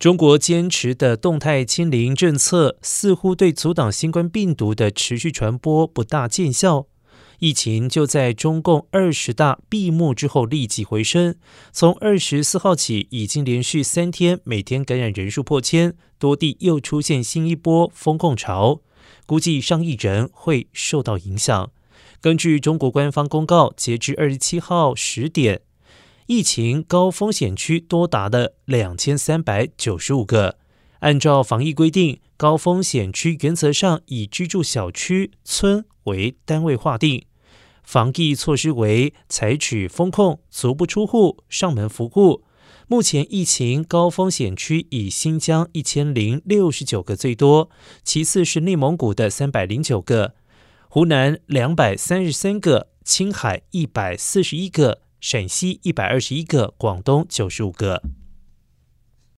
中国坚持的动态清零政策，似乎对阻挡新冠病毒的持续传播不大见效。疫情就在中共二十大闭幕之后立即回升，从二十四号起，已经连续三天每天感染人数破千，多地又出现新一波封控潮，估计上亿人会受到影响。根据中国官方公告，截至二十七号十点。疫情高风险区多达了两千三百九十五个。按照防疫规定，高风险区原则上以居住小区、村为单位划定。防疫措施为采取风控，足不出户、上门服务。目前疫情高风险区以新疆一千零六十九个最多，其次是内蒙古的三百零九个，湖南两百三十三个，青海一百四十一个。陕西一百二十一个，广东九十五个。